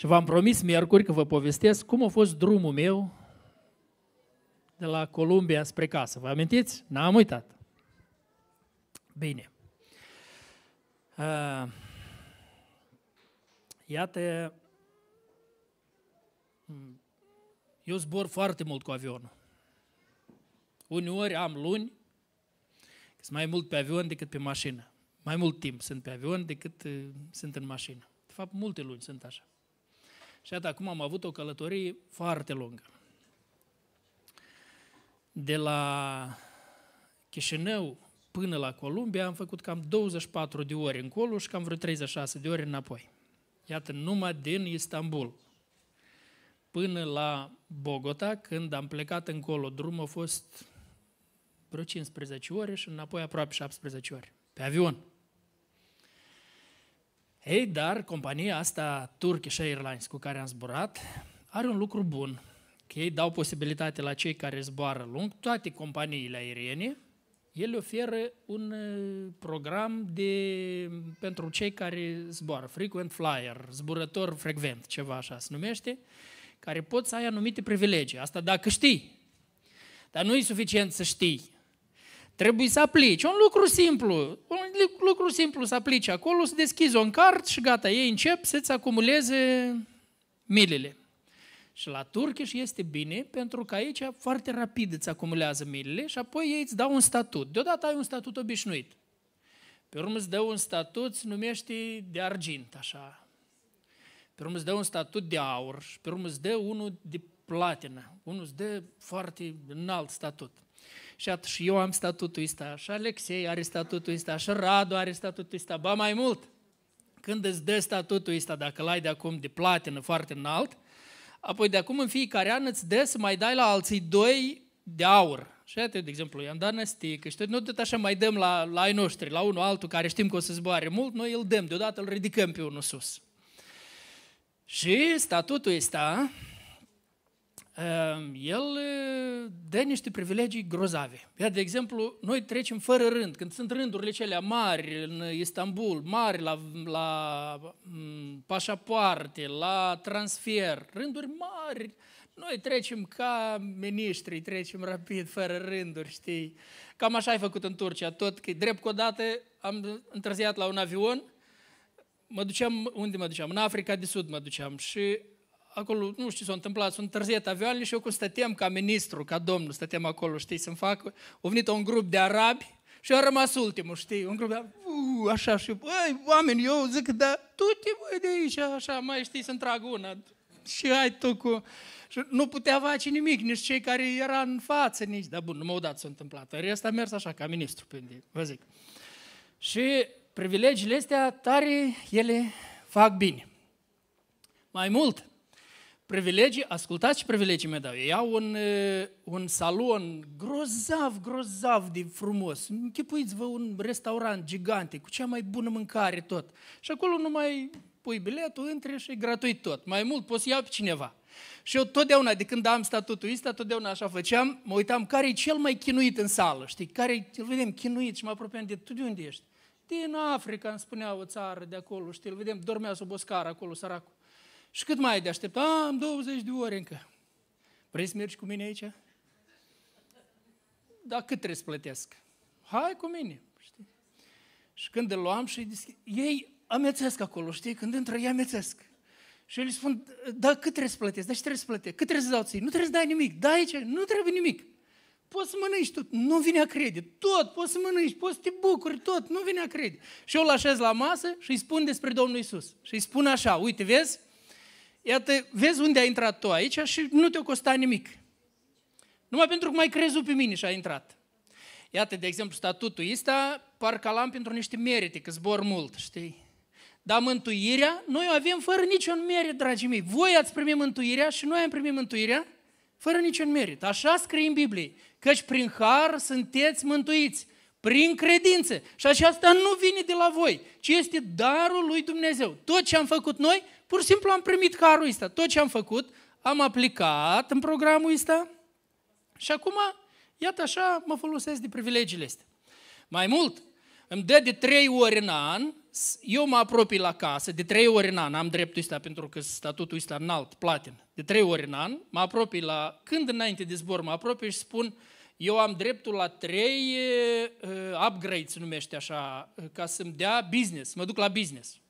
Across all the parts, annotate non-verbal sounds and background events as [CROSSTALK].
Și v-am promis miercuri că vă povestesc cum a fost drumul meu de la Columbia spre casă. Vă amintiți? N-am uitat. Bine. Uh, iată, eu zbor foarte mult cu avionul. Uneori am luni, sunt mai mult pe avion decât pe mașină. Mai mult timp sunt pe avion decât uh, sunt în mașină. De fapt, multe luni sunt așa. Și atât acum am avut o călătorie foarte lungă. De la Chișinău până la Columbia am făcut cam 24 de ore încolo și cam vreo 36 de ore înapoi. Iată, numai din Istanbul până la Bogota, când am plecat încolo, drumul a fost vreo 15 ore și înapoi aproape 17 ore, pe avion. Ei, dar compania asta, Turkish Airlines, cu care am zburat, are un lucru bun, că ei dau posibilitate la cei care zboară lung, toate companiile aeriene, ele oferă un uh, program de, pentru cei care zboară, frequent flyer, zburător frecvent, ceva așa se numește, care pot să ai anumite privilegii. Asta dacă știi. Dar nu e suficient să știi. Trebuie să aplici. Un lucru simplu. Un lucru simplu să aplici acolo, să deschizi un card și gata, ei încep să-ți acumuleze milele. Și la Turkish este bine pentru că aici foarte rapid îți acumulează milele și apoi ei îți dau un statut. Deodată ai un statut obișnuit. Pe urmă îți dă un statut, se numește de argint, așa. Pe urmă îți dă un statut de aur și pe urmă îți dă unul de platină. Unul îți dă foarte înalt statut. Și atunci și eu am statutul ăsta, și Alexei are statutul ăsta, și Radu are statutul ăsta, ba mai mult. Când îți dă statutul ăsta, dacă l-ai de acum de platină foarte înalt, apoi de acum în fiecare an îți dă să mai dai la alții doi de aur. Și iată, de exemplu, i-am dat năstică și nu tot așa mai dăm la, la ai noștri, la unul altul care știm că o să zboare mult, noi îl dăm, deodată îl ridicăm pe unul sus. Și statutul ăsta, Ehm, el dă niște privilegii grozave. Ia, de exemplu, noi trecem fără rând. Când sunt rândurile cele mari în Istanbul, mari la, la pașapoarte, la transfer, rânduri mari, noi trecem ca miniștri, trecem rapid, fără rânduri, știi? Cam așa ai făcut în Turcia, tot că drept că odată am întârziat la un avion, mă duceam, unde mă duceam? În Africa de Sud mă duceam și acolo, nu știu, s-a întâmplat, s-a întârziat avioanele și eu cum stăteam ca ministru, ca domnul, stăteam acolo, știi, să-mi fac, a venit un grup de arabi și a rămas ultimul, știi, un grup de uh, așa și, băi, oameni, eu zic, da, tu te băi de aici, așa, mai știi, să-mi trag una. Și ai tu cu... Și nu putea face nimic, nici cei care era în față, nici, dar bun, nu m-au dat s-a întâmplat. În rest a mers așa, ca ministru, pe vă zic. Și privilegiile astea tare, ele fac bine. Mai mult, privilegii, ascultați ce privilegii mi dau. Ei au un, un salon grozav, grozav de frumos. Închipuiți-vă un restaurant gigante cu cea mai bună mâncare tot. Și acolo nu mai pui biletul, intri și e gratuit tot. Mai mult poți să iau pe cineva. Și eu totdeauna, de când am statutul ăsta, totdeauna așa făceam, mă uitam care e cel mai chinuit în sală, știi? Care îl vedem chinuit și mă apropiam de, tu de unde ești? Din Africa, îmi spunea o țară de acolo, știi? Îl vedem, dormea sub o scară acolo, săracul. Și cât mai ai de așteptat? Am 20 de ore încă. Vrei să mergi cu mine aici? Da, cât trebuie să plătesc? Hai cu mine. Știi? Și când îl luam și deschid, ei amețesc acolo, știi? Când intră, ei amețesc. Și eu îi spun, da, cât trebuie să plătesc? Da, ce trebuie să plătesc? Cât trebuie să dau ție? Nu trebuie să dai nimic. Da, aici, nu trebuie nimic. Poți să mănânci tot, nu vine a crede. Tot, poți să mănânci, poți să te bucuri, tot, nu vine a crede. Și eu îl așez la masă și îi spun despre Domnul Isus. Și îi spun așa, uite, vezi, Iată, vezi unde ai intrat tu aici și nu te-o costa nimic. Numai pentru că mai crezut pe mine și a intrat. Iată, de exemplu, statutul ăsta, parcă l-am pentru niște merite, că zbor mult, știi? Dar mântuirea, noi o avem fără niciun merit, dragii mei. Voi ați primit mântuirea și noi am primit mântuirea fără niciun merit. Așa scrie în Biblie, căci prin har sunteți mântuiți, prin credință. Și aceasta nu vine de la voi, ci este darul lui Dumnezeu. Tot ce am făcut noi, Pur și simplu am primit carul ăsta. Tot ce am făcut, am aplicat în programul ăsta și acum, iată așa, mă folosesc de privilegiile astea. Mai mult, îmi dă de trei ori în an eu mă apropii la casă, de trei ori în an, am dreptul ăsta pentru că statutul ăsta înalt, platin, de trei ori în an, mă apropii la, când înainte de zbor, mă apropii și spun, eu am dreptul la trei uh, upgrades, se numește așa, ca să-mi dea business, mă duc la business.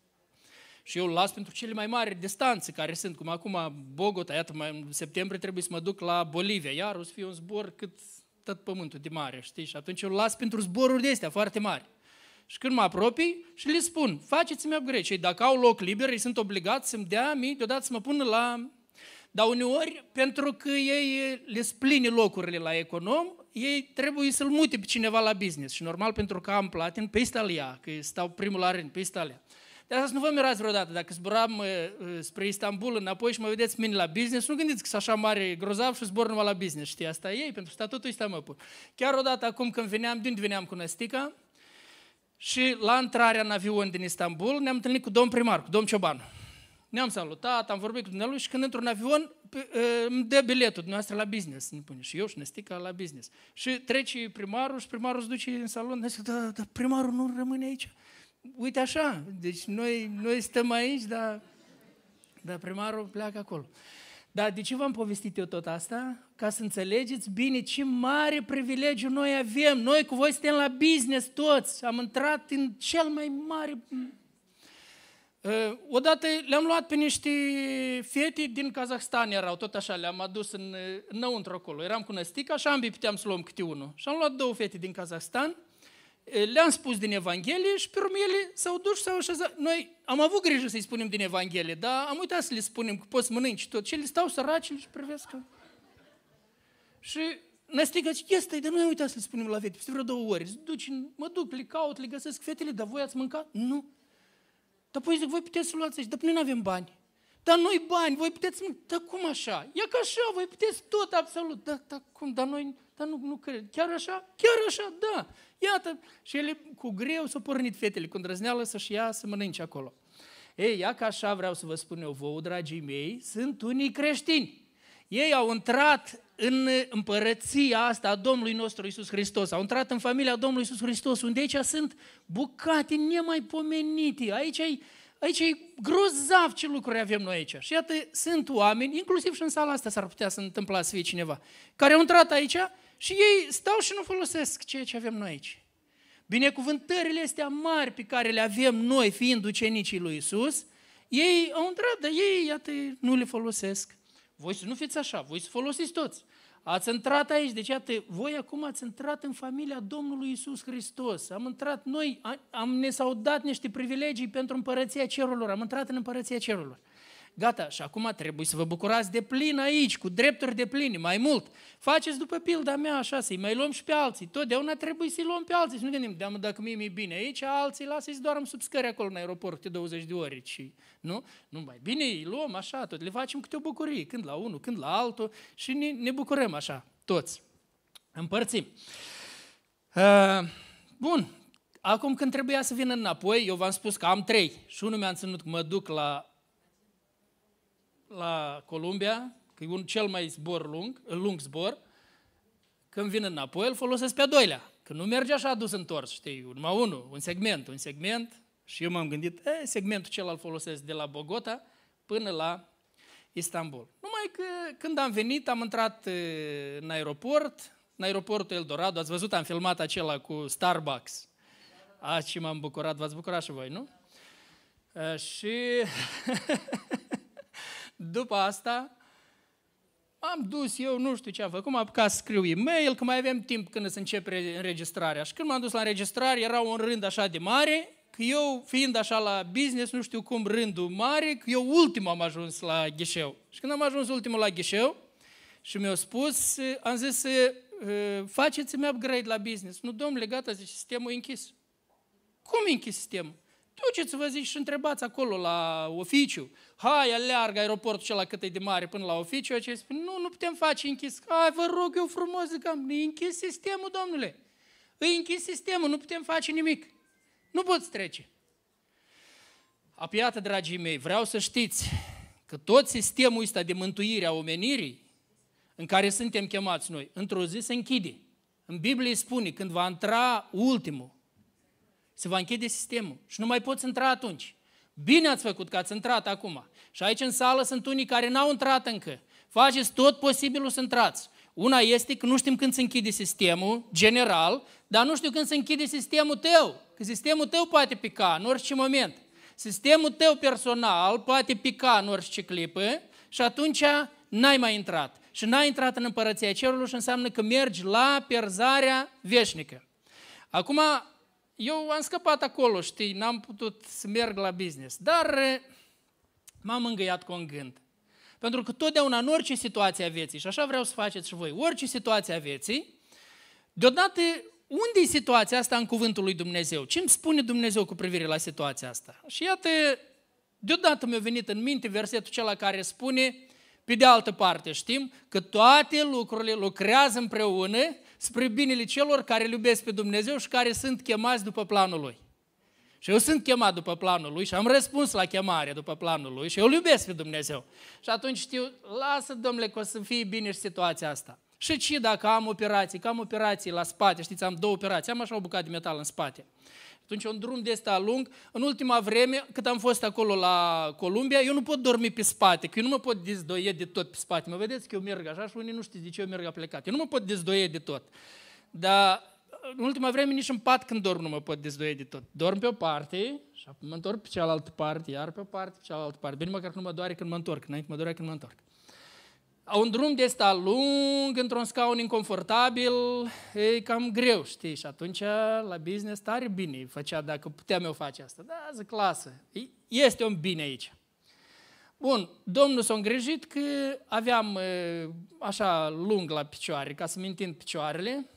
Și eu îl las pentru cele mai mari distanțe care sunt, cum acum Bogota, iată, mai în septembrie trebuie să mă duc la Bolivia, iar o să fie un zbor cât tot pământul de mare, știi? Și atunci eu îl las pentru zboruri de astea foarte mari. Și când mă apropii și le spun, faceți-mi upgrade. Și dacă au loc liber, ei sunt obligați să-mi dea mie deodată să mă pună la... Dar uneori, pentru că ei le spline locurile la econom, ei trebuie să-l mute pe cineva la business. Și normal, pentru că am platin, pe Italia, că stau primul la rând, pe Italia. De asta să nu vă mirați vreodată, dacă zburam uh, spre Istanbul înapoi și mă vedeți mine la business, nu gândiți că sunt așa mare grozav și zbor numai la business, știi, asta e ei, pentru statutul ăsta mă pun. Chiar odată acum când veneam, de unde veneam cu Năstica, și la intrarea în avion din Istanbul ne-am întâlnit cu domn primar, cu domn Ciobanu. Ne-am salutat, am vorbit cu dumnealui și când într-un avion îmi dă biletul dumneavoastră la business. Ne pune și eu și Năstica la business. Și trece primarul și primarul se duce în salon. Ne zice, da, da, primarul nu rămâne aici. Uite așa, deci noi, noi stăm aici, dar, dar primarul pleacă acolo. Dar de ce v-am povestit eu tot asta? Ca să înțelegeți bine ce mare privilegiu noi avem. Noi cu voi suntem la business toți. Am intrat în cel mai mare... Uh, odată le-am luat pe niște fete din Kazahstan, erau tot așa, le-am adus în, înăuntru acolo. Eram cu Năstica și ambii puteam să luăm câte unul. Și am luat două fete din Kazahstan le-am spus din Evanghelie și pe urmă ele s-au dus și s-au așezat. Noi am avut grijă să-i spunem din Evanghelie, dar am uitat să le spunem că poți mănânci tot. Și ele stau săraci și privesc că... Și Năstica zice, este, dar nu am uitat să le spunem la fete, peste vreo două ori. Duci, mă duc, le caut, le găsesc fetele, dar voi ați mâncat? Nu. Dar păi zic, voi puteți să luați aici, dar noi nu avem bani. Dar noi bani, voi puteți, dar cum așa? E ca așa, voi puteți tot, absolut. Dar, dar cum, dar noi, dar nu, nu cred. Chiar așa? Chiar așa, da. Iată, și ele cu greu s-au pornit fetele cu îndrăzneală să-și ia să mănânce acolo. Ei, ia că așa vreau să vă spun eu vouă, dragii mei, sunt unii creștini. Ei au intrat în împărăția asta a Domnului nostru Isus Hristos, au intrat în familia Domnului Isus Hristos, unde aici sunt bucate nemaipomenite, aici e, aici e grozav ce lucruri avem noi aici. Și iată, sunt oameni, inclusiv și în sala asta s-ar putea să întâmpla să fie cineva, care au intrat aici și ei stau și nu folosesc ceea ce avem noi aici. Binecuvântările astea mari pe care le avem noi, fiind ucenicii lui Isus, ei au intrat, dar ei, iată, nu le folosesc. Voi să nu fiți așa, voi să folosiți toți. Ați intrat aici, deci iată, voi acum ați intrat în familia Domnului Isus Hristos. Am intrat noi, am, ne s-au dat niște privilegii pentru împărăția cerurilor, am intrat în împărăția cerurilor. Gata, și acum trebuie să vă bucurați de plin aici, cu drepturi de pline, mai mult. Faceți după pilda mea așa, să-i mai luăm și pe alții. Totdeauna trebuie să-i luăm pe alții. Să nu gândim, de dacă mie mi-e bine aici, alții lasă-i doar sub scări acolo în aeroport de 20 de ore. Și, nu? Nu mai bine îi luăm așa, tot le facem câte o bucurie, când la unul, când la altul și ne, ne bucurăm așa, toți. Împărțim. Uh, bun, acum când trebuia să vin înapoi, eu v-am spus că am trei și unul mi-a ținut că mă duc la la Columbia, că e un cel mai zbor lung, lung zbor, când vin înapoi, îl folosesc pe a doilea. Că nu merge așa dus întors, știi, numai unul, un segment, un segment. Și eu m-am gândit, e, segmentul celălalt folosesc de la Bogota până la Istanbul. Numai că când am venit, am intrat în aeroport, în aeroportul Eldorado, ați văzut, am filmat acela cu Starbucks. Azi și m-am bucurat, v-ați bucurat și voi, nu? Și [LAUGHS] După asta, am dus eu, nu știu ce am făcut, m-am apucat să scriu e-mail, că mai avem timp când se începe înregistrarea. Și când m-am dus la înregistrare, era un rând așa de mare, că eu, fiind așa la business, nu știu cum rândul mare, că eu ultimul am ajuns la ghișeu. Și când am ajuns ultimul la ghișeu și mi-au spus, am zis, faceți-mi upgrade la business. Nu, domnule, gata, zice, sistemul e închis. Cum e închis sistemul? Duceți-vă, zic, și întrebați acolo la oficiu. Hai, aleargă aeroportul cel cât e de mare până la oficiu. Ce spune, nu, nu putem face închis. Hai, vă rog eu frumos, zic, am, e închis sistemul, domnule. E închis sistemul, nu putem face nimic. Nu poți trece. Apiată, dragii mei, vreau să știți că tot sistemul ăsta de mântuire a omenirii, în care suntem chemați noi, într-o zi se închide. În Biblie spune, când va intra ultimul, Se va închide sistemul și nu mai poți intra atunci. Bine ați făcut că ați intrat acum. Și aici în sală sunt unii care n-au intrat încă. Faceți tot posibilul să intrați. Una este că nu știm când se închide sistemul general, dar nu știu când se închide sistemul tău. Că sistemul tău poate pica în orice moment. Sistemul tău personal poate pica în orice clipă și atunci n-ai mai intrat. Și n-ai intrat în împărăția cerului și înseamnă că mergi la pierzarea veșnică. Acum, eu am scăpat acolo, știi, n-am putut să merg la business, dar m-am îngăiat cu un gând. Pentru că totdeauna în orice situație a vieții, și așa vreau să faceți și voi, orice situație a vieții, deodată unde e situația asta în cuvântul lui Dumnezeu? Ce îmi spune Dumnezeu cu privire la situația asta? Și iată, deodată mi-a venit în minte versetul acela care spune, pe de altă parte știm că toate lucrurile lucrează împreună spre binele celor care îl iubesc pe Dumnezeu și care sunt chemați după planul Lui. Și eu sunt chemat după planul Lui și am răspuns la chemare după planul Lui și eu îl iubesc pe Dumnezeu. Și atunci știu, lasă, domnule, că o să fie bine și situația asta. Și ce dacă am operații, că am operații la spate, știți, am două operații, am așa o bucată de metal în spate. Atunci un drum de ăsta lung, în ultima vreme, cât am fost acolo la Columbia, eu nu pot dormi pe spate, că eu nu mă pot dezdoie de tot pe spate. Mă vedeți că eu merg așa și unii nu știți de ce eu merg aplecat. Eu nu mă pot dezdoie de tot. Dar în ultima vreme nici în pat când dorm nu mă pot dezdoie de tot. Dorm pe o parte și mă întorc pe cealaltă parte, iar pe o parte, pe cealaltă parte. Bine măcar că nu mă doare când mă întorc, înainte mă doare când mă întorc un drum de ăsta lung, într-un scaun inconfortabil, e cam greu, știi? Și atunci la business tare bine făcea dacă puteam eu face asta. Da, zic, lasă. Este un bine aici. Bun, Domnul s-a îngrijit că aveam așa lung la picioare, ca să-mi întind picioarele,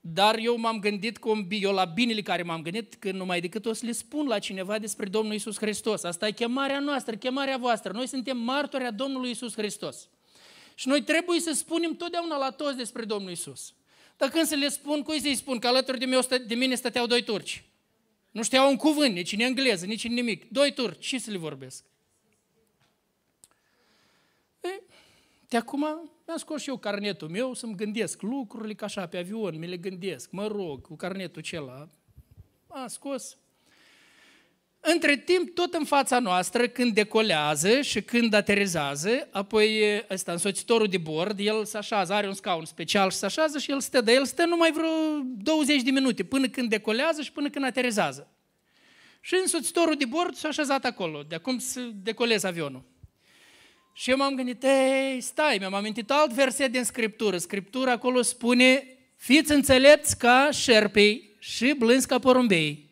dar eu m-am gândit cu eu la binele care m-am gândit, că numai decât o să le spun la cineva despre Domnul Isus Hristos. Asta e chemarea noastră, chemarea voastră. Noi suntem martori a Domnului Isus Hristos. Și noi trebuie să spunem totdeauna la toți despre Domnul Isus. Dar când să le spun, cui să-i spun? Că alături de, meu, de mine stăteau doi turci. Nu știau un cuvânt, nici în engleză, nici în nimic. Doi turci, și să le vorbesc? E, de acum mi-am scos și eu carnetul meu să-mi gândesc lucrurile ca așa pe avion, mi le gândesc, mă rog, cu carnetul acela. Am scos, între timp, tot în fața noastră, când decolează și când aterizează, apoi ăsta, însoțitorul de bord, el se așează, are un scaun special și se așează și el stă, dar el stă numai vreo 20 de minute, până când decolează și până când aterizează. Și însoțitorul de bord s-a așezat acolo, de acum să decoleze avionul. Și eu m-am gândit, ei, stai, mi-am amintit alt verset din Scriptură. Scriptura acolo spune, fiți înțelepți ca șerpei și blânzi ca porumbei.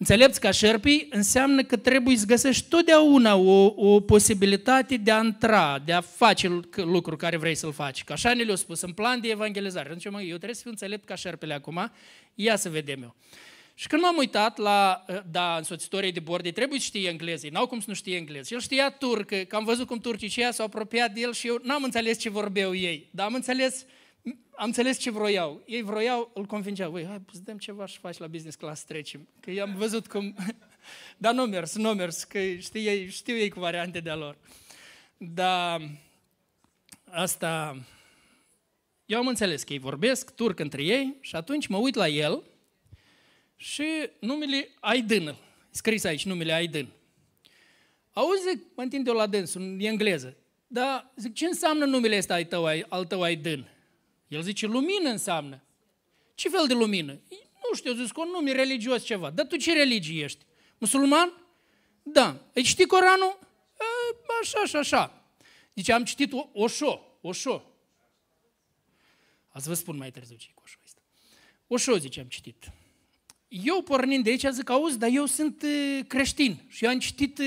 Înțelepți ca șerpii înseamnă că trebuie să găsești totdeauna o, o posibilitate de a intra, de a face lucrul care vrei să-l faci. Că așa ne le-au spus, în plan de evangelizare. Atunci, mă, eu trebuie să fiu înțelept ca șerpele acum, ia să vedem eu. Și când m-am uitat la, da, însoțitorii de bord, ei trebuie să știe engleză, n-au cum să nu știe engleză. El știa turcă, că am văzut cum turcii ceia s-au apropiat de el și eu n-am înțeles ce vorbeau ei, dar am înțeles uh, am înțeles ce vroiau. Ei vroiau, îl convingeau, voi, hai, să dăm ceva și faci la business class, trecem. Că i-am văzut cum... [LAUGHS] Dar nu mers, nu mers, că știu ei, știu ei cu variante de-a lor. Dar asta... Eu am înțeles că ei vorbesc turc între ei și atunci mă uit la el și numele Aydın, scris aici numele Aydın. Auzi, mă întind eu la dânsul, în engleză. Dar zic, ce înseamnă numele ăsta al tău, al tău Aydın? El zice, lumină înseamnă. Ce fel de lumină? Nu știu, zic, un nume religios ceva. Dar tu ce religie ești? Musulman? Da. Ai citit Coranul? E, așa și așa. Zice, am citit Oșo. Oșo. Ați vă spun mai târziu ce e cu Oșo ăsta. Oșo, zice, am citit. Eu pornind de aici zic, auzi, dar eu sunt creștin și eu am citit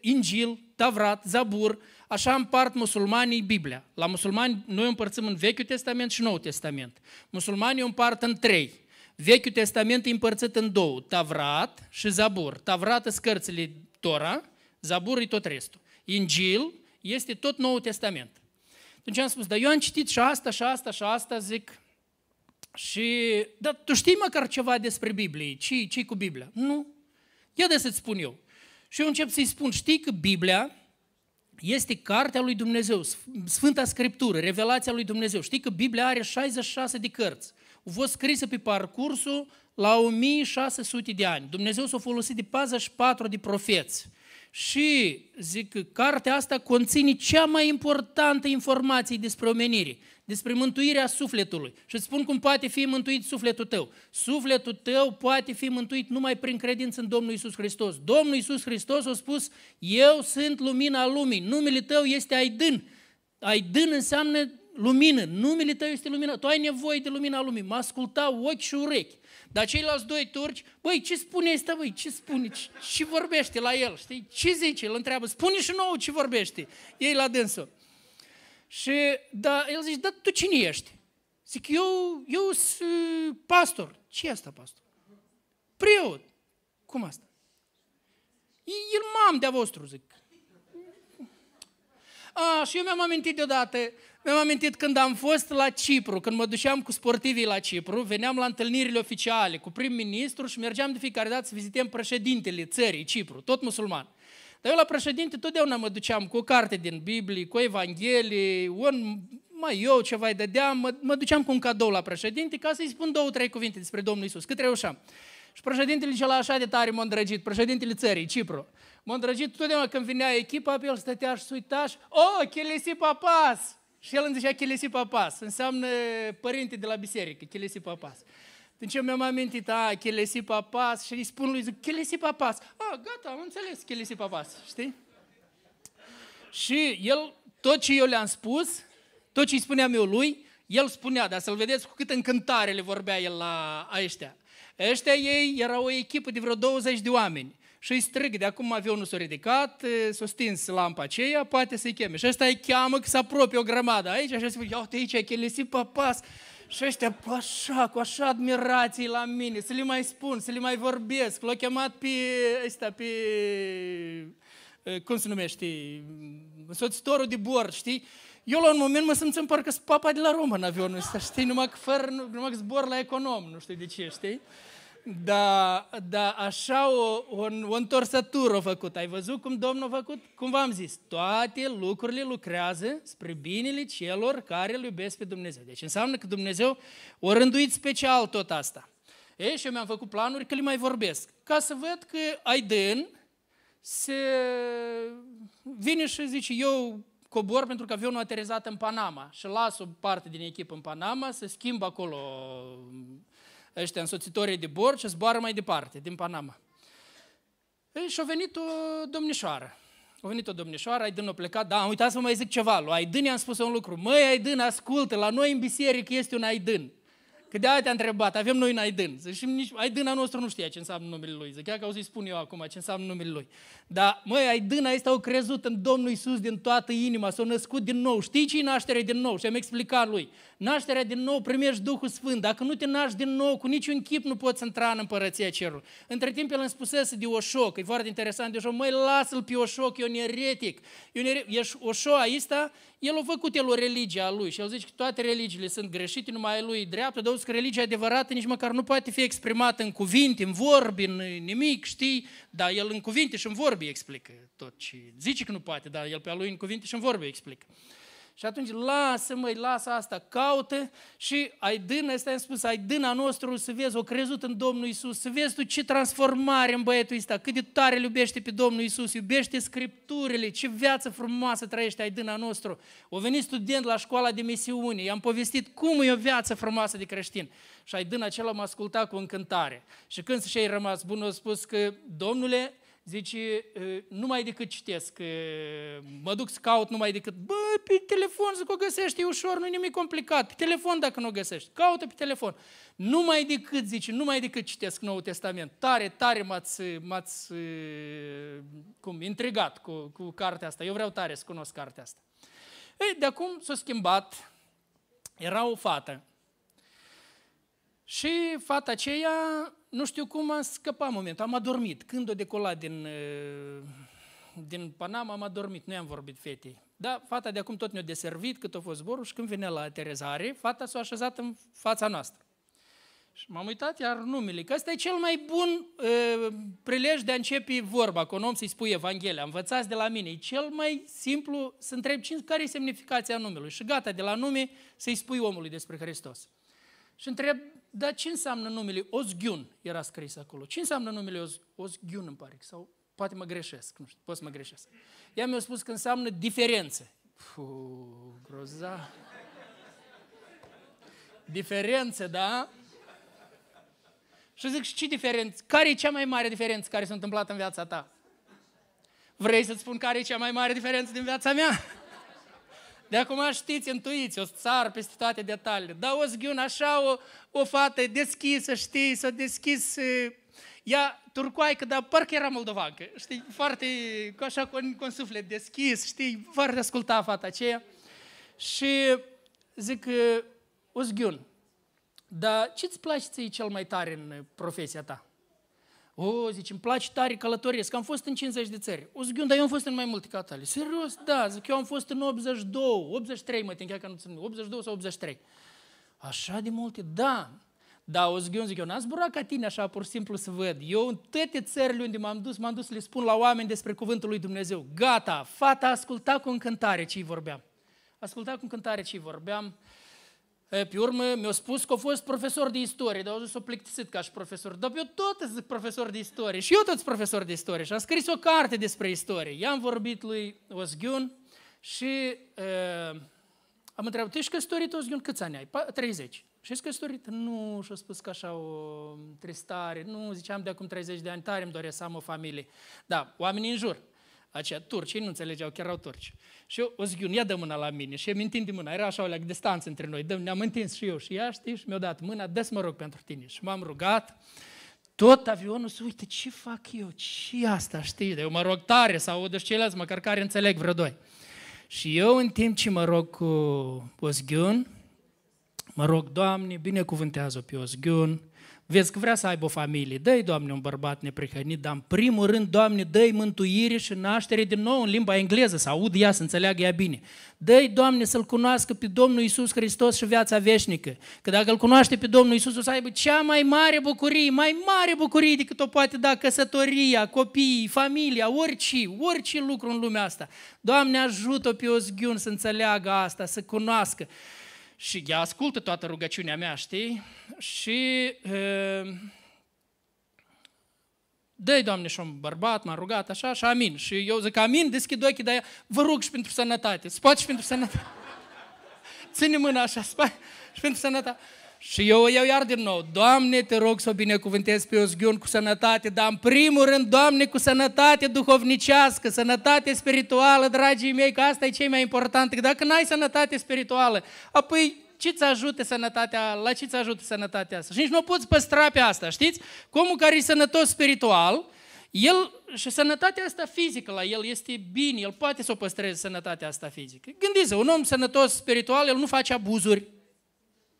Ingil, Tavrat, Zabur, Așa împart musulmanii Biblia. La musulmani noi împărțim în Vechiul Testament și Noul Testament. Musulmanii împart în trei. Vechiul Testament e împărțit în două, Tavrat și Zabur. Tavrat sunt cărțile Tora, Zabur e tot restul. Ingil este tot Noul Testament. Atunci am spus, dar eu am citit și asta, și asta, și asta, zic, și, dar tu știi măcar ceva despre Biblie, ce ce cu Biblia? Nu. Ia de să-ți spun eu. Și eu încep să-i spun, știi că Biblia este cartea lui Dumnezeu, Sfânta Scriptură, revelația lui Dumnezeu. Știi că Biblia are 66 de cărți. au fost scrise pe parcursul la 1600 de ani. Dumnezeu s-a folosit de 44 de profeți. Și, zic, cartea asta conține cea mai importantă informație despre omenire, despre mântuirea sufletului. Și îți spun cum poate fi mântuit sufletul tău. Sufletul tău poate fi mântuit numai prin credință în Domnul Isus Hristos. Domnul Isus Hristos a spus, eu sunt lumina lumii, numele tău este Aidân. Aidân înseamnă lumină, numele tău este lumină, tu ai nevoie de lumina lumii, mă asculta ochi și urechi. Dar ceilalți doi turci, băi, ce spune ăsta, băi, ce spune, ce, ce vorbește la el, știi? Ce zice? Îl întreabă, spune și nouă ce vorbește. Ei la dânsul. Și da, el zice, da, tu cine ești? Zic, eu, eu sunt uh, pastor. Ce e asta, pastor? Preot. Cum asta? El mam de-a vostru, zic. A, și eu mi-am amintit deodată, mi-am amintit când am fost la Cipru, când mă duceam cu sportivii la Cipru, veneam la întâlnirile oficiale cu prim-ministru și mergeam de fiecare dată să vizităm președintele țării, Cipru, tot musulman. Dar eu la președinte totdeauna mă duceam cu o carte din Biblie, cu Evanghelie, un, mai eu ceva îi dădeam, mă, mă duceam cu un cadou la președinte ca să-i spun două, trei cuvinte despre Domnul Isus, cât reușeam. Și președintele cel așa de tare m-a îndrăgit, președintele țării, Cipru. M-a îndrăgit totdeauna când vinea echipa, pe el stătea și uita și, oh, Chelesi Papas! Și el îmi zicea Chelesi Papas, înseamnă părinte de la biserică, Chelesi Papas. Deci eu mi-am amintit, a, Chelesi Papas, și îi spun lui, zic, Chelesi Papas. A, gata, am înțeles, Chelesi Papas, știi? Și el, tot ce eu le-am spus, tot ce îi spuneam eu lui, el spunea, dar să-l vedeți cu cât încântare le vorbea el la ăștia. Ăștia ei era o echipă de vreo 20 de oameni. Și îi strigă, de acum avionul s-a ridicat, s-a stins lampa aceea, poate să-i cheme. Și ăsta îi cheamă că se apropie o grămadă aici, așa spune, ia uite aici, ai chelesit pe pas. Și ăștia așa, cu așa admirație la mine, să le mai spun, să le mai vorbesc. L-a chemat pe ăsta, pe, cum se numește, soțitorul de bord, știi? Eu la un moment mă simțeam parcă sunt papa de la Roma în avionul ăsta, știi? Numai că, fără, numai că zbor la econom, nu știu de ce, știi? Da, da, așa o, o, o întorsătură a făcut. Ai văzut cum Domnul a făcut? Cum v-am zis, toate lucrurile lucrează spre binele celor care îl iubesc pe Dumnezeu. Deci înseamnă că Dumnezeu o rânduit special tot asta. Ei, și eu mi-am făcut planuri că le mai vorbesc. Ca să văd că Aiden se vine și zice, eu cobor pentru că avionul a aterizat în Panama și las o parte din echipă în Panama, să schimb acolo ăștia însoțitorii de bord și zboară mai departe, din Panama. Ei, și a venit o domnișoară. A venit o domnișoară, Aidân a plecat, da, uitați să vă mai zic ceva, lui Aidân i-am spus un lucru, măi Aidân, ascultă, la noi în biserică este un Aidân. Că de-aia te-a întrebat, avem noi un Aidân. Și nici Aidâna nostru nu știa ce înseamnă numele lui. Zic, chiar că o să-i spun eu acum ce înseamnă numele lui. Dar, măi, Aidâna este au crezut în Domnul Isus din toată inima, s-a născut din nou. Știi ce e nașterea din nou? Și am explicat lui. Nașterea din nou, primești Duhul Sfânt. Dacă nu te naști din nou, cu niciun chip nu poți intra în împărăția cerului. Între timp el îmi spusese de Oșo, că e foarte interesant de Oșo, măi, lasă-l pe Oșo, că e un eretic. E un eretic. Oșo ăsta, el a făcut el o religie a lui și el zice că toate religiile sunt greșite, numai a lui dreaptă, dar că religia adevărată nici măcar nu poate fi exprimată în cuvinte, în vorbi, în nimic, știi? Dar el în cuvinte și în vorbi explică tot ce zice că nu poate, dar el pe a lui în cuvinte și în vorbi explică. Și atunci lasă măi, lasă asta, caută și ai dână, ăsta am spus, ai dâna nostru să vezi, o crezut în Domnul Isus, să vezi tu ce transformare în băietul ăsta, cât de tare îl iubește pe Domnul Isus, iubește Scripturile, ce viață frumoasă trăiește ai dâna nostru. O venit student la școala de misiune, i-am povestit cum e o viață frumoasă de creștin. Și ai dâna acela m-a ascultat cu încântare. Și când și-ai rămas bun, a spus că, Domnule, Zice, numai decât citesc, mă duc să caut numai decât, bă, pe telefon să o găsești, e ușor, nu e nimic complicat, pe telefon dacă nu o găsești, caută pe telefon. Numai decât, zice, numai decât citesc Noul Testament. Tare, tare m-ați, m-ați cum, intrigat cu, cu cartea asta. Eu vreau tare să cunosc cartea asta. Ei, de acum s-a schimbat, era o fată. Și fata aceea nu știu cum am scăpat momentul, am adormit. Când o decolat din, din Panama, am adormit, nu i-am vorbit fetei. Da, fata de acum tot ne-a deservit cât a fost zborul și când vine la aterezare, fata s-a așezat în fața noastră. Și m-am uitat iar numele, că ăsta e cel mai bun uh, prilej de a începe vorba, cu un om să-i spui Evanghelia. Învățați de la mine, e cel mai simplu să întrebi care e semnificația numelui. Și gata, de la nume să-i spui omului despre Hristos. Și întreb dar ce înseamnă numele Ozghiun? Era scris acolo. Ce înseamnă numele Oz, Ozghiun, îmi pare? Sau poate mă greșesc, nu știu, pot să mă greșesc. Ea mi-a spus că înseamnă diferență. Puh, groza. Diferență, da? Și zic, și ce diferență? Care e cea mai mare diferență care s-a întâmplat în viața ta? Vrei să-ți spun care e cea mai mare diferență din viața mea? De acum știți, intuiți, o țar peste toate detaliile. Dar o zghiun așa, o, o fată deschisă, știi, s-a deschis ea turcoaică, dar parcă era moldovancă, știi, foarte, așa, cu, cu un suflet deschis, știi, foarte asculta fata aceea. Și zic, o zghiun, dar ce-ți place ție cel mai tare în profesia ta? O, zice, îmi place tare călătoresc, am fost în 50 de țări. O zic, dar eu am fost în mai multe ca tale. Serios? Da, zic, eu am fost în 82, 83, mă tin, chiar că nu țin, 82 sau 83. Așa de multe? Da. Da, o zic, eu, zic, eu n-am zburat ca tine așa pur și simplu să văd. Eu în toate țările unde m-am dus, m-am dus să le spun la oameni despre cuvântul lui Dumnezeu. Gata, fata asculta cu încântare ce-i vorbeam. Asculta cu încântare ce-i vorbeam. Pe urmă mi-a spus că a fost profesor de istorie, dar au zis o plictisit ca și profesor. Dar eu tot sunt profesor de istorie și eu tot sunt profesor de istorie și am scris o carte despre istorie. I-am vorbit lui Ozghiun și uh, am întrebat, tu ești căsătorit, Ozghiun, câți ani ai? 30. Și ești căsătorit? Nu, și-a spus că așa o tristare. Nu, ziceam de acum 30 de ani, tare îmi doresc să am o familie. Da, oamenii în jur aceia turci, ei nu înțelegeau că erau turci. Și eu, o zic, ia dă mâna la mine. Și eu mintind de mâna, era așa o leagă distanță între noi. Dăm, ne-am întins și eu și ea, știi, și mi-a dat mâna, dă mă rog pentru tine. Și m-am rugat, tot avionul să uite, ce fac eu, ce asta, știi? Eu mă rog tare sau aud ceilalți, măcar care înțeleg vreo doi. Și eu, în timp ce mă rog cu Ozghiun, mă rog, Doamne, binecuvântează pe Ozghiun, Vezi că vrea să aibă o familie, dă-i, Doamne, un bărbat neprihănit, dar în primul rând, Doamne, dă-i mântuire și naștere din nou în limba engleză, să aud ea, să înțeleagă ea bine. Dă-i, Doamne, să-L cunoască pe Domnul Isus Hristos și viața veșnică. Că dacă îl cunoaște pe Domnul Isus, o să aibă cea mai mare bucurie, mai mare bucurie decât o poate da căsătoria, copiii, familia, orice, orice lucru în lumea asta. Doamne, ajută pe o zghiun să înțeleagă asta, să cunoască. Și ea ascultă toată rugăciunea mea, știi? Și uh, dă Doamne, și un bărbat, m-a rugat așa și amin. Și eu zic amin, deschid ochii, dar vă rug și pentru sănătate. Spate și pentru sănătate. [LAUGHS] Ține mâna așa, spate și pentru sănătate. Și eu o iau iar din nou. Doamne, te rog să o binecuvântez pe Ozghiun cu sănătate, dar în primul rând, Doamne, cu sănătate duhovnicească, sănătate spirituală, dragii mei, că asta e cei mai important. Că dacă n-ai sănătate spirituală, apoi ce-ți ajută sănătatea, la ce-ți ajută sănătatea asta? Și nici nu poți păstra pe asta, știți? Cum care e sănătos spiritual, el, și sănătatea asta fizică la el este bine, el poate să o păstreze sănătatea asta fizică. Gândiți-vă, un om sănătos spiritual, el nu face abuzuri,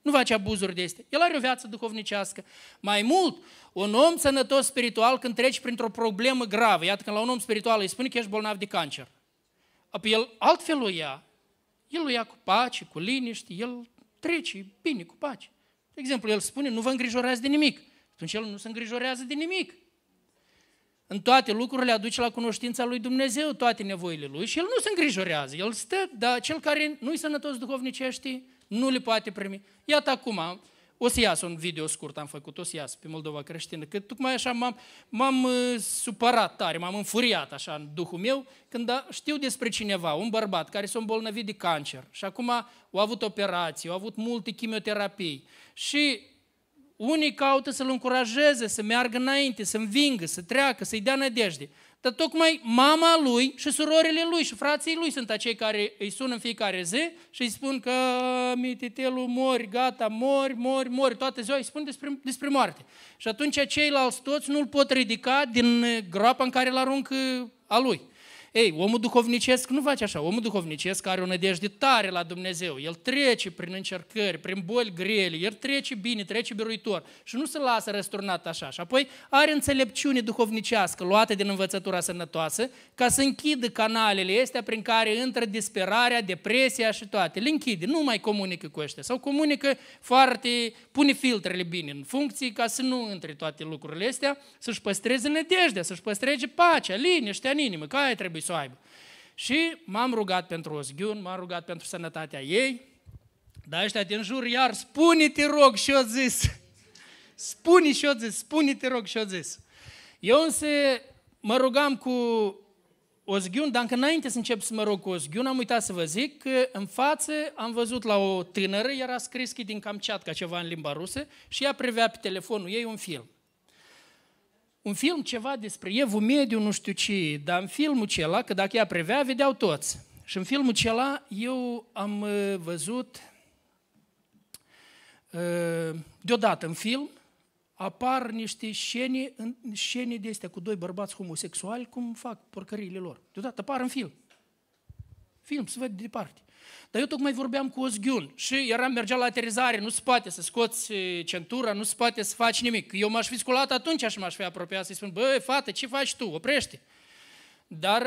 nu face abuzuri de este. El are o viață duhovnicească. Mai mult, un om sănătos spiritual când treci printr-o problemă gravă, iată când la un om spiritual îi spune că ești bolnav de cancer, apoi el altfel o ia. El o ia cu pace, cu liniște, el trece bine, cu pace. De exemplu, el spune, nu vă îngrijorați de nimic. Atunci el nu se îngrijorează de nimic. În toate lucrurile aduce la cunoștința lui Dumnezeu toate nevoile lui și el nu se îngrijorează. El stă, dar cel care nu-i sănătos duhovnicește, nu le poate primi. Iată acum, o să iasă un video scurt, am făcut, o să iasă pe Moldova creștină, că tocmai așa m-am, m-am uh, supărat tare, m-am înfuriat așa în duhul meu, când știu despre cineva, un bărbat care s-a îmbolnăvit de cancer și acum a avut operații, a avut multe chimioterapii și unii caută să-l încurajeze, să meargă înainte, să învingă, să treacă, să-i dea nădejde. Dar tocmai mama lui și surorile lui și frații lui sunt acei care îi sună în fiecare zi și îi spun că mititelul mori, gata, mori, mori, mori, toată ziua îi spun despre, despre moarte. Și atunci ceilalți toți nu-l pot ridica din groapa în care îl aruncă a lui. Ei, omul duhovnicesc nu face așa. Omul duhovnicesc are o nădejde tare la Dumnezeu. El trece prin încercări, prin boli grele, el trece bine, trece biruitor și nu se lasă răsturnat așa. Și apoi are înțelepciune duhovnicească luată din învățătura sănătoasă ca să închidă canalele astea prin care intră disperarea, depresia și toate. Le închide, nu mai comunică cu ăștia. Sau comunică foarte, pune filtrele bine în funcții ca să nu intre toate lucrurile astea, să-și păstreze nădejdea, să-și păstreze pacea, liniștea în inimă, că aia trebuie să o aibă. Și m-am rugat pentru Ozghiun, m-am rugat pentru sănătatea ei, dar ăștia din jur iar spune, te rog, și eu zis, Spune și-o zis, spune te rog și-o zis. Eu însă mă rugam cu Ozghiun, dar încă înainte să încep să mă rog cu Ozghiun, am uitat să vă zic că în față am văzut la o tânără, era scris că din Kamchatka ceva în limba rusă și ea prevea pe telefonul ei un film. Un film ceva despre Evul Mediu, nu știu ce, dar în filmul acela, că dacă ea prevea, vedeau toți. Și în filmul acela eu am uh, văzut uh, deodată în film apar niște scene, scene de astea cu doi bărbați homosexuali, cum fac porcăriile lor. Deodată apar în film. Film, se vede de departe. Dar eu tocmai vorbeam cu Ozghiun și eram, mergea la aterizare, nu se poate să scoți centura, nu se poate să faci nimic. Eu m-aș fi sculat atunci și m-aș fi apropiat să-i spun, băi, fată, ce faci tu? Oprește! Dar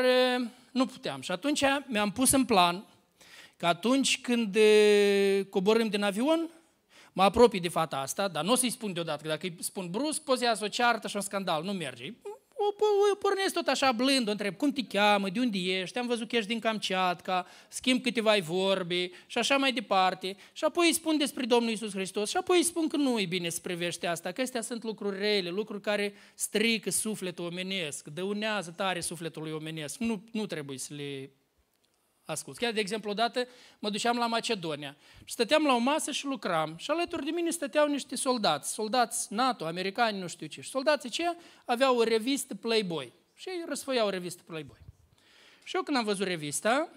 nu puteam. Și atunci mi-am pus în plan că atunci când coborâm din avion, mă apropii de fata asta, dar nu o să-i spun deodată, că dacă îi spun brusc, pozează o ceartă și un scandal, nu merge. O, o, o pornesc tot așa blând, o întreb cum te cheamă, de unde ești, am văzut că ești din Kamchatka, schimb câteva vorbe și așa mai departe. Și apoi îi spun despre Domnul Isus Hristos și apoi îi spun că nu e bine să privește asta, că astea sunt lucruri rele, lucruri care strică sufletul omenesc, dăunează tare sufletul omenesc. Nu, nu trebuie să le ascult. Chiar, de exemplu, odată mă duceam la Macedonia și stăteam la o masă și lucram și alături de mine stăteau niște soldați, soldați NATO, americani, nu știu ce. Și soldații aceia aveau o revistă Playboy și ei răsfăiau o revistă Playboy. Și eu când am văzut revista,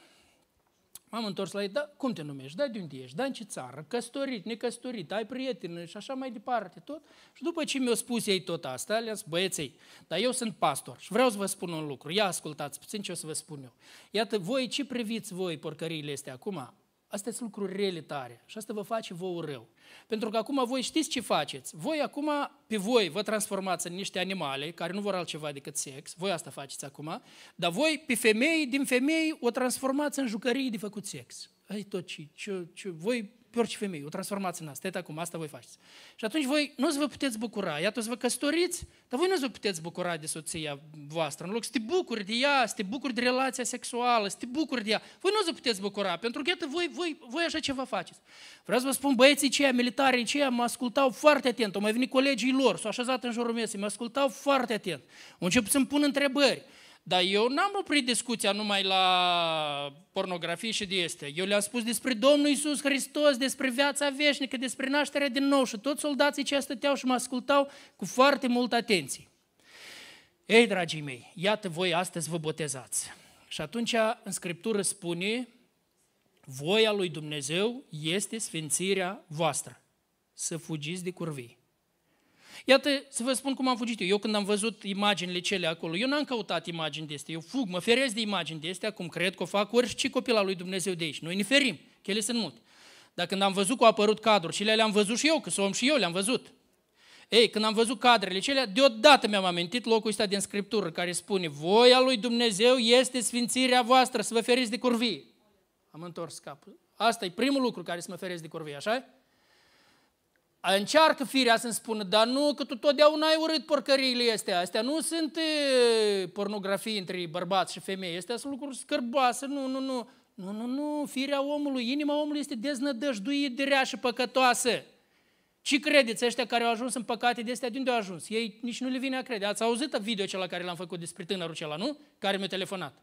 M-am întors la ei, da, cum te numești, da, de unde ești, da, în ce țară, căsătorit, necăsătorit, ai prieteni și așa mai departe, tot. Și după ce mi-au spus ei tot asta, le-am spus, băieței, dar eu sunt pastor și vreau să vă spun un lucru, ia ascultați puțin ce o să vă spun eu. Iată, voi ce priviți voi porcăriile astea acum? Astea sunt lucruri rele tare și asta vă face vouă rău. Pentru că acum voi știți ce faceți. Voi acum, pe voi, vă transformați în niște animale care nu vor altceva decât sex. Voi asta faceți acum. Dar voi, pe femei, din femei, o transformați în jucării de făcut sex. Ai tot ce, ce, ce voi pe orice femeie, o transformați în asta, acum, asta voi faceți. Și atunci voi nu vă puteți bucura, iată să vă căsătoriți, dar voi nu vă puteți bucura de soția voastră, în loc să te bucuri de ea, să te bucuri de relația sexuală, să te bucuri de ea, voi nu vă puteți bucura, pentru că iată voi, voi, voi așa ceva faceți. Vreau să vă spun, băieții ceia, militarii ceia, mă ascultau foarte atent, au mai venit colegii lor, s-au așezat în jurul mesei, mă ascultau foarte atent. Au început să-mi pun întrebări. Dar eu n-am oprit discuția numai la pornografie și de este. Eu le-am spus despre Domnul Isus Hristos, despre viața veșnică, despre nașterea din nou și toți soldații ce stăteau și mă ascultau cu foarte multă atenție. Ei, dragii mei, iată voi astăzi vă botezați. Și atunci în Scriptură spune, voia lui Dumnezeu este sfințirea voastră, să fugiți de curvii. Iată, să vă spun cum am fugit eu. Eu când am văzut imaginile cele acolo, eu n-am căutat imagini de astea, eu fug, mă feresc de imagini de astea, cum cred că o fac orice copil al lui Dumnezeu de aici. Noi ne ferim, că ele sunt multe. Dar când am văzut că au apărut cadruri și le-am văzut și eu, că sunt și eu, le-am văzut. Ei, când am văzut cadrele cele, deodată mi-am amintit locul ăsta din Scriptură care spune Voia lui Dumnezeu este sfințirea voastră, să vă feriți de curvie. Am întors capul. Asta e primul lucru care să mă feresc de curvie, așa Încearcă firea să-mi spună, dar nu, că tu totdeauna ai urât porcăriile astea. Astea nu sunt e, pornografii între bărbați și femei. Astea sunt lucruri scârboase. Nu, nu, nu. Nu, nu, nu. Firea omului, inima omului este deznădăjduit de rea și păcătoasă. Ce credeți ăștia care au ajuns în păcate de astea? De unde au ajuns? Ei nici nu le vine a crede. Ați auzit video acela care l-am făcut despre tânărul acela, nu? Care mi-a telefonat.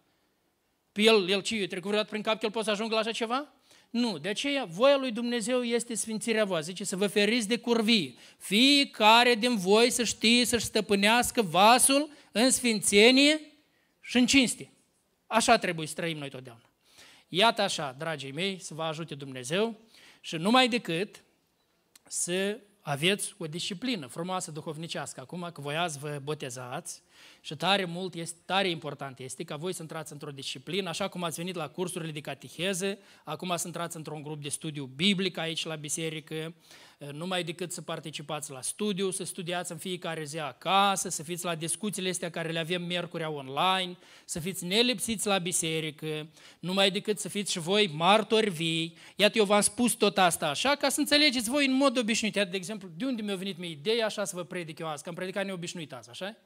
Pe el, el ce, trecut vreodată prin cap că el poate să ajungă la așa ceva? Nu, de aceea voia lui Dumnezeu este sfințirea voastră. Zice să vă feriți de curvii. Fiecare din voi să știe să-și stăpânească vasul în sfințenie și în cinste. Așa trebuie să trăim noi totdeauna. Iată așa, dragii mei, să vă ajute Dumnezeu și numai decât să aveți o disciplină frumoasă duhovnicească. Acum că voi azi vă botezați, și tare mult, este, tare important este ca voi să intrați într-o disciplină, așa cum ați venit la cursurile de cateheze, acum să intrați într-un grup de studiu biblic aici la biserică, numai decât să participați la studiu, să studiați în fiecare zi acasă, să fiți la discuțiile astea care le avem miercurea online, să fiți nelipsiți la biserică, numai decât să fiți și voi martori vii. Iată, eu v-am spus tot asta așa, ca să înțelegeți voi în mod obișnuit. Iată, de exemplu, de unde mi-a venit mie ideea așa să vă predic eu azi, că am predicat neobișnuit azi, așa?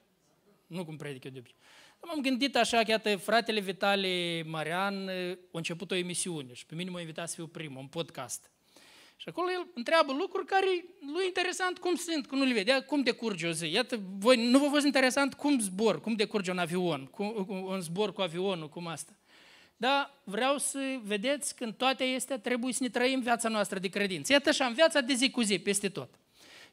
Nu cum predic eu de obicei. M-am gândit așa, că iată, fratele Vitale Marian a început o emisiune și pe mine m-a invitat să fiu primul, un podcast. Și acolo el întreabă lucruri care lui interesant cum sunt, cum nu le vede, cum decurge o zi. Iată, voi nu vă fost interesant cum zbor, cum decurge un avion, cum, un zbor cu avionul, cum asta. Dar vreau să vedeți că în toate acestea trebuie să ne trăim viața noastră de credință. Iată așa, în viața de zi cu zi, peste tot.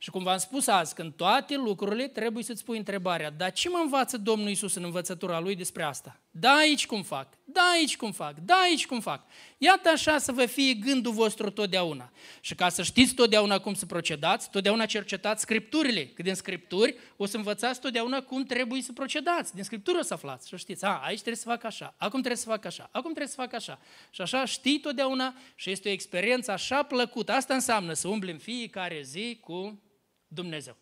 Și cum v-am spus azi, când toate lucrurile trebuie să-ți pui întrebarea, dar ce mă învață Domnul Isus în învățătura Lui despre asta? Da aici cum fac, da aici cum fac, da aici cum fac. Iată așa să vă fie gândul vostru totdeauna. Și ca să știți totdeauna cum să procedați, totdeauna cercetați Scripturile, că din Scripturi o să învățați totdeauna cum trebuie să procedați. Din Scripturi o să aflați și știți, a, aici trebuie să fac așa, acum trebuie să fac așa, acum trebuie să fac așa. Și așa știi totdeauna și este o experiență așa plăcută. Asta înseamnă să umbli în fiecare zi cu Dumnezeu.